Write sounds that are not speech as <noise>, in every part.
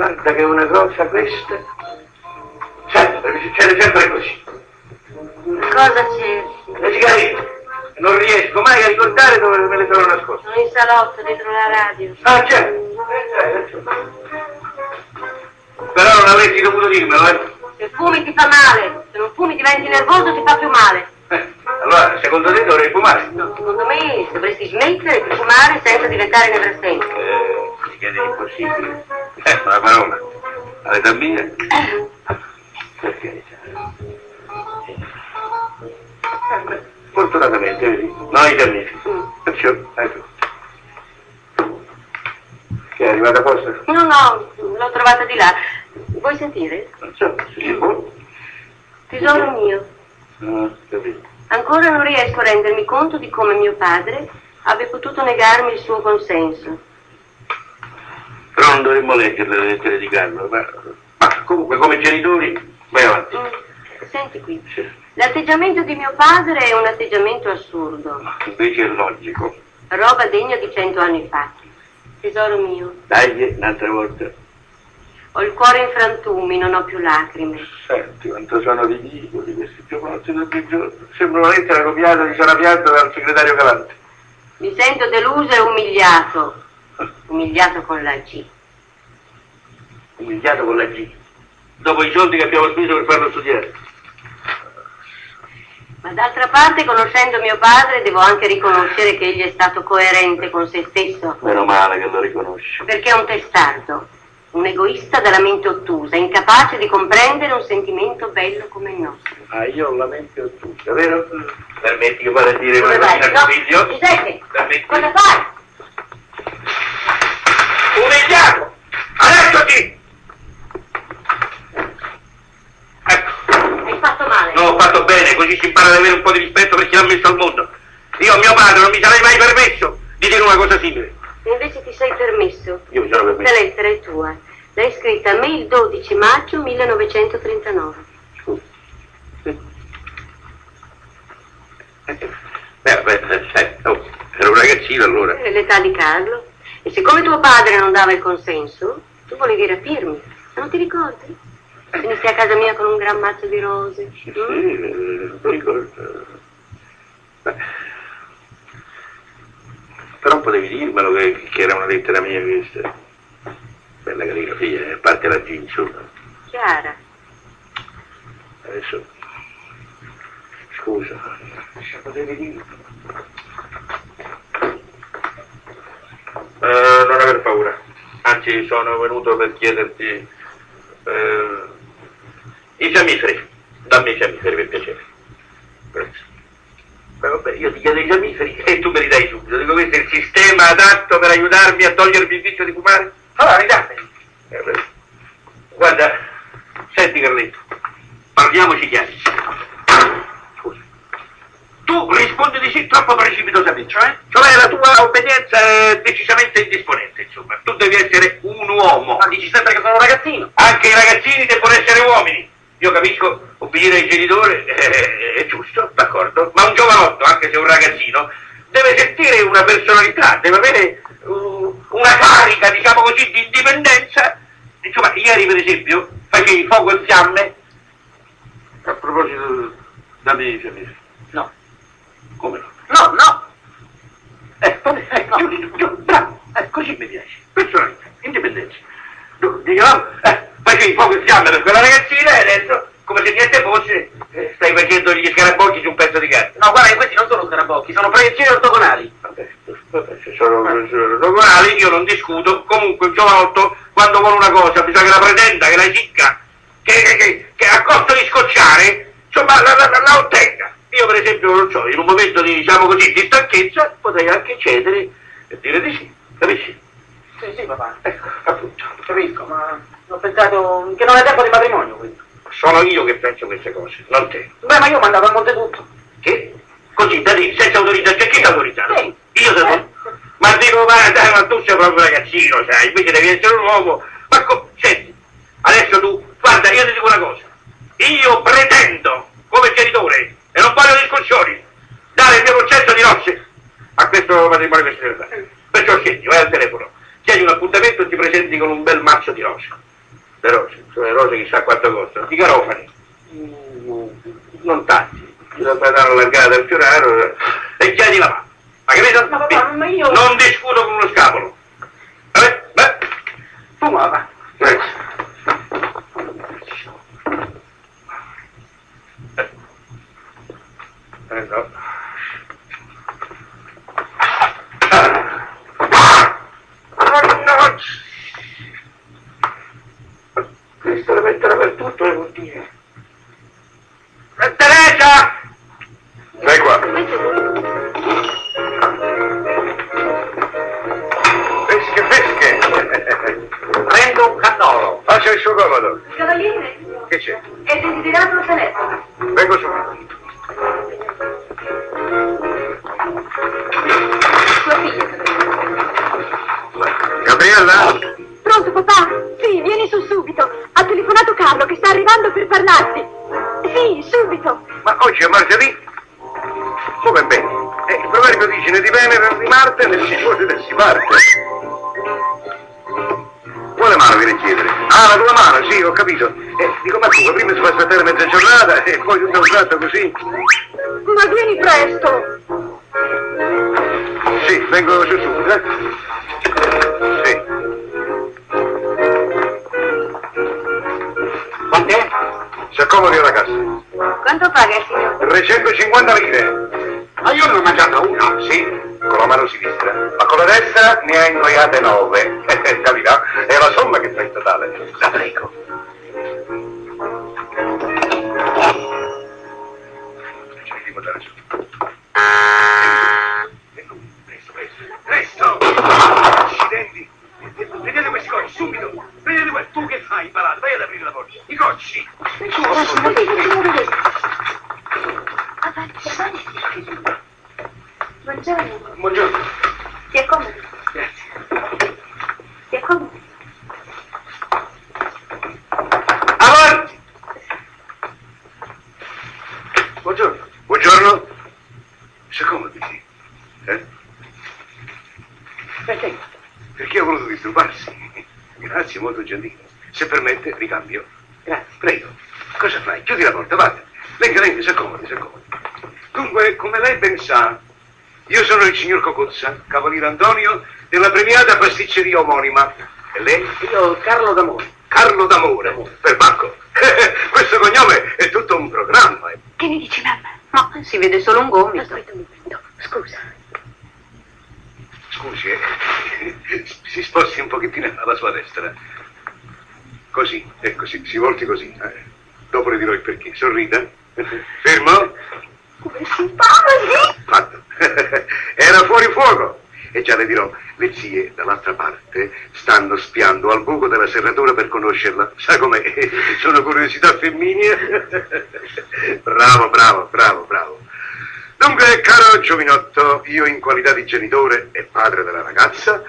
guarda che è una cosa questa. Sempre, mi succede sempre così. Cosa c'è? Le sigarette. Non riesco mai a ricordare dove me le sono nascoste. Sono in salotto, dietro la radio. Ah, certo. Eh, certo. Però non avresti dovuto dirmelo, eh. Se fumi ti fa male, se non fumi diventi nervoso ti fa più male. Eh, Allora, secondo te dovrei fumare? No, secondo me dovresti smettere di fumare senza diventare nevrastenico. Eh, chiede impossibile. Eh, una parola. All'età mia? Perché? Fortunatamente, vedi, noi fiammiferi. Perciò, ecco. Che è arrivata posto? No, no, l'ho trovata di là. Vuoi sentire? Non so, se si può. Tesoro mio, Ah, capito. ancora non riesco a rendermi conto di come mio padre abbia potuto negarmi il suo consenso. Però non dovremmo leggerle le lettere di Carlo, ma, ma comunque come genitori, vai avanti. Mm, Senti qui, Sì. l'atteggiamento di mio padre è un atteggiamento assurdo, Invece è logico. roba degna di cento anni fa. Tesoro mio, Dai, un'altra volta. ho il cuore in frantumi, non ho più lacrime. Senti quanto sono ridicoli questi giovanotti del giorno. Sembra una lettera copiata di Sara Piazza dal segretario Galante. Mi sento deluso e umiliato, umiliato con la G. Umiliato con la G. Dopo i soldi che abbiamo speso per farlo studiare. Ma d'altra parte, conoscendo mio padre, devo anche riconoscere che egli è stato coerente con se stesso, Meno male che lo riconosci. perché è un testardo, un egoista dalla mente ottusa, incapace di comprendere un sentimento bello come il nostro. Ah, io ho la mente ottusa, vero? Permetti che vada a dire una cosa No? Giuseppe, Permetti. cosa fai? Umiliato! Adesso sì! Ecco. Hai fatto male. No, ho fatto bene, così si impara ad avere un po' di rispetto per chi l'ha messo al mondo. Io a mio padre non mi sarei mai permesso di dire una cosa simile. Invece ti sei permesso. Io mi sono La permesso. lettera è tua. L'hai scritta a me il 12 maggio 1939. Eh, vabbè, eh, oh, ero un ragazzino allora. L'età di Carlo. E siccome tuo padre non dava il consenso, tu volevi rapirmi. Non ti ricordi? Venisti a casa mia con un gran mazzo di rose. Sì, Mm? eh, mi ricordo. Beh. Però non potevi dirmelo che, che era una lettera mia questa. Bella calligrafia, eh, a parte la G, insomma. Chiara. Adesso. Scusa, potevi dirlo. Eh, non aver paura. Anzi, sono venuto per chiederti. eh, I fiammiferi. Dammi i fiammiferi per piacere. Grazie. Beh, vabbè, io ti chiedo i fiammiferi e tu me li dai subito. Dico, questo è il sistema adatto per aiutarmi a togliermi il vizio di fumare? Allora, ridammeli. Eh. Guarda, senti Carletto, parliamoci chiari. Scusa. Tu rispondi di sì troppo precipitosamente, cioè? Cioè la tua obbedienza è decisamente indisponente, insomma. Tu devi essere un uomo. Ma dici sempre che sono un ragazzino. Anche i ragazzini devono essere uomini. Io capisco, obbedire ai genitori eh, è giusto, d'accordo, ma un giovanotto, anche se un ragazzino, deve sentire una personalità, deve avere uh, una carica, diciamo così, di indipendenza. Insomma, ieri per esempio facevi fuoco in fiamme. A proposito, dammi i fiammiferi. No. Come no? No, no. Ecco, ecco, giusto, bravo, così mi piace. Personalità, indipendenza. Tu, diciamo, eh, facevi fuoco in fiamme per quella ragazzina e adesso, come se niente fosse, eh, stai facendo gli scarabocchi su un pezzo di carta. No, guarda che questi non sono scarabocchi, sono proiezioni ortogonali. Vabbè, vabbè, se sono ortogonali io non discuto, comunque il giovanotto quando vuole una cosa bisogna che la pretenda, che la ricca, che, che, che, che a costo di scocciare, insomma la, la, la- la ottenga. Io per esempio, non so, in un momento di, diciamo così, di stanchezza potrei anche cedere e dire di sì, capisci? Sì, sì, papà. Ecco, appunto. Capisco, ma ho pensato che non è tempo di matrimonio questo. Sono io che penso queste cose, non te. Beh, ma io ho mandato a monte tutto. Che? Così, da dire, senza autorizzazione, chi ti ha autorizzato? Sì. Io se non... Ma dico, ma, dai, ma tu sei proprio un ragazzino, sai, invece devi essere un uomo. Ma co- senti, adesso tu, guarda, io ti dico una cosa. Io pretendo, come genitore, e non voglio discussioni, dare il mio consenso di nozze a questo matrimonio che si deve fare. Perciò scendi, vai al telefono, chiedi un appuntamento e ti presenti con un bel mazzo di rose. Le rose, sono le rose chissà quanto costano. I garofani. Non tanti. Bisogna dare allargata al fioraro e chiedi la mano. Ma capito? Ma papà, ma io- Non discuto con uno scapolo. Vabbè, beh. Fuma, va. Eh. Eh no. Mannaggia! Questo lo metterà per tutto le bottiglie. Eh, Teresa! Dai qua. Pesche, pesche. Prendo un cannolo. Faccia il suo comodo. Cavaliere, Che c'è? è desiderato il telefono. Vengo subito. Sua figlia. Gabriella? Arrivando per parlarti. Sì, subito. Ma oggi è martedì? Come bene? Eh, il proverbio dice né di Venere né di Marte né si può né si parte. Quale mano viene a chiedere? Ah, la tua mano, sì, ho capito. Eh, dico, ma tu prima si fa aspettare mezza giornata e poi tutto un tratto così. Ma vieni presto. Sì, vengo su subito, eh? Si accomodi cassa. Quanto paga il signor? 350 lire. Ma io ne ho mangiato una. Sì, con la mano sinistra, ma con la destra ne ha ingoiate nove. <laughs> Capirà? È la somma che fa il totale. La prego. Ci devi portare su. Presto, presto! Accidenti! Prendete questi cocci, subito! Prendete questo! Tu che fai, imparato? Vai ad aprire la porta! I Avanti, avanti. Buongiorno. Buongiorno. Si accomodi. Grazie. Si accomodi. Avanti! Buongiorno. Buongiorno. Si accomodi, sì. Eh? Perché? Perché ho voluto disturbarsi. Grazie, molto gentile. Se permette, ricambio. Grazie. Prego. Cosa fai? Chiudi la porta, vada. Venga, venga, si accomodi, si accomodi. Dunque, come lei ben sa, io sono il signor Cocozza, cavaliere Antonio, della premiata pasticceria omonima. E lei? Io Carlo D'Amore. Carlo d'Amore, per Bacco. <laughs> Questo cognome è tutto un programma. eh. Che ne dici, mamma? No, si vede solo un gomito. Aspetta un momento. Scusa. Scusi, eh. <laughs> si sposti un pochettino alla sua destra. Così, ecco, si, si volti così. eh. Dopo le dirò il perché. Sorrida. <laughs> Fermo. Come simpatici. Fatto. <laughs> Era fuori fuoco. E già le dirò, le zie dall'altra parte stanno spiando al buco della serratura per conoscerla. Sa com'è? <laughs> Sono curiosità femminili. bravo, bravo, bravo, bravo. Dunque, caro giovinotto, io in qualità di genitore e padre della ragazza,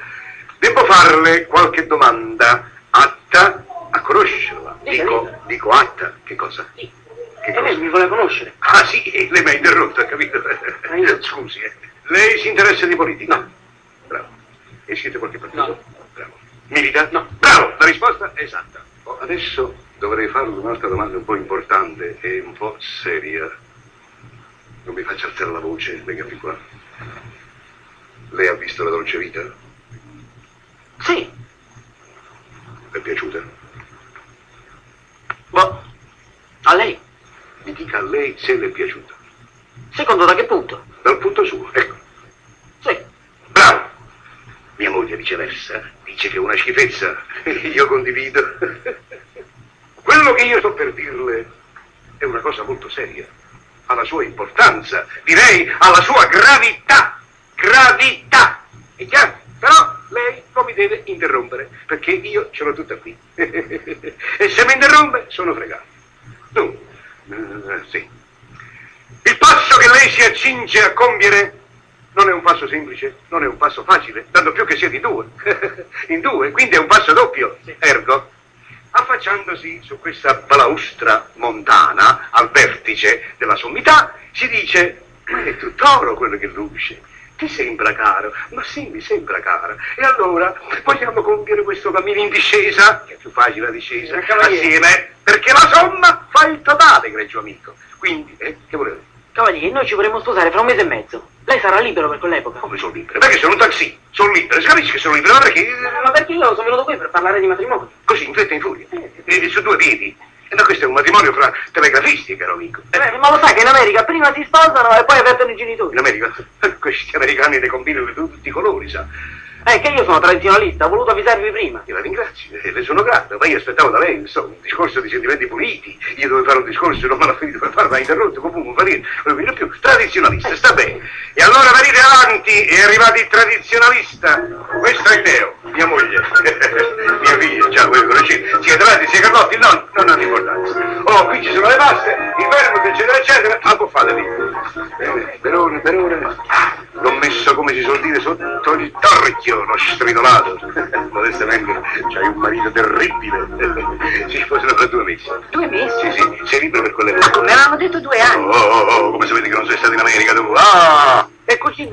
devo farle qualche domanda atta a conoscerla. Dica, Dico, dica. dico atta. Che cosa? Sì. Che E lei cosa? mi vuole conoscere? Ah sì, lei mi ha interrotto, ha capito? <laughs> Scusi, eh. Lei si interessa di politica? No. Bravo. E siete qualche partito? No. Bravo. Milita? No. Bravo, la risposta è esatta. Oh, adesso dovrei farle un'altra domanda un po' importante e un po' seria. Non mi faccia alzare la voce, venga fin qua. Lei ha visto la dolce vita? Sì. Le è piaciuta? Boh. A lei? Mi dica a lei se le è piaciuta. Secondo da che punto? Dal punto suo, ecco. Sì. Bravo! Mia moglie viceversa dice che è una schifezza. <laughs> Io condivido. <laughs> Quello che io sto per dirle è una cosa molto seria. Ha la sua importanza, direi alla sua gravità. Gravità! È chiaro? Però lei non mi deve interrompere, perché io ce l'ho tutta qui. <laughs> e se mi interrompe, sono fregato. Eh, sì. Il passo che lei si accinge a compiere non è un passo semplice, non è un passo facile, tanto più che siete in due. <laughs> in due, quindi è un passo doppio. Ergo, affacciandosi su questa balaustra montana al vertice della sommità, si dice è tutt'oro quello che luce, ti sembra caro? Ma sì, mi sembra caro. E allora vogliamo compiere questo cammino in discesa, che è più facile la discesa, assieme, perché la somma fa il totale, greggio amico. Quindi, eh, che volete? Cavaliere, noi ci vorremmo sposare fra un mese e mezzo. Lei sarà libero per quell'epoca? Come sono libero? Perché sono un taxi, sono libero, si capisce che sono libero, ma perché? Eh, Ma perché io sono venuto qui per parlare di matrimonio? Così, in fretta e in furia, e su due piedi. E no, questo è un matrimonio fra telegrafisti, caro amico. Eh, ma lo sai che in America prima si sposano e poi avvertono i genitori? In America, <laughs> questi americani ne combinano di tutti i colori, sa. Eh, che io sono tradizionalista, ho voluto avvisarvi prima. Io la ringrazio, e le sono grato, ma io aspettavo da lei, insomma, un discorso di sentimenti puliti. Io dovevo fare un discorso, non me l'ha finito per fare, ma interrotto, comunque, niente, non venire più. Tradizionalista, sta bene. E allora venite avanti, è arrivato il tradizionalista. Questo è Teo, mia moglie, <laughs> mia figlia, ciao, voi conoscete. Siete avanti, siete Carlotti? No, non hanno importanza. Oh, qui ci sono le paste, il vermouth, eccetera, eccetera. Ah, può fate lì. Bene, per ora, per ora. Messo, come si suol dire, sotto il torchio, l'ho stridolato. <laughs> Modestamente, c'hai un marito terribile. Si sposano fra due mesi. Due mesi? Sì, sì, sei libero per quelle Ma come avevamo detto due anni? Oh, oh, oh, come sapete che non sei stato in America tu? Ah! E così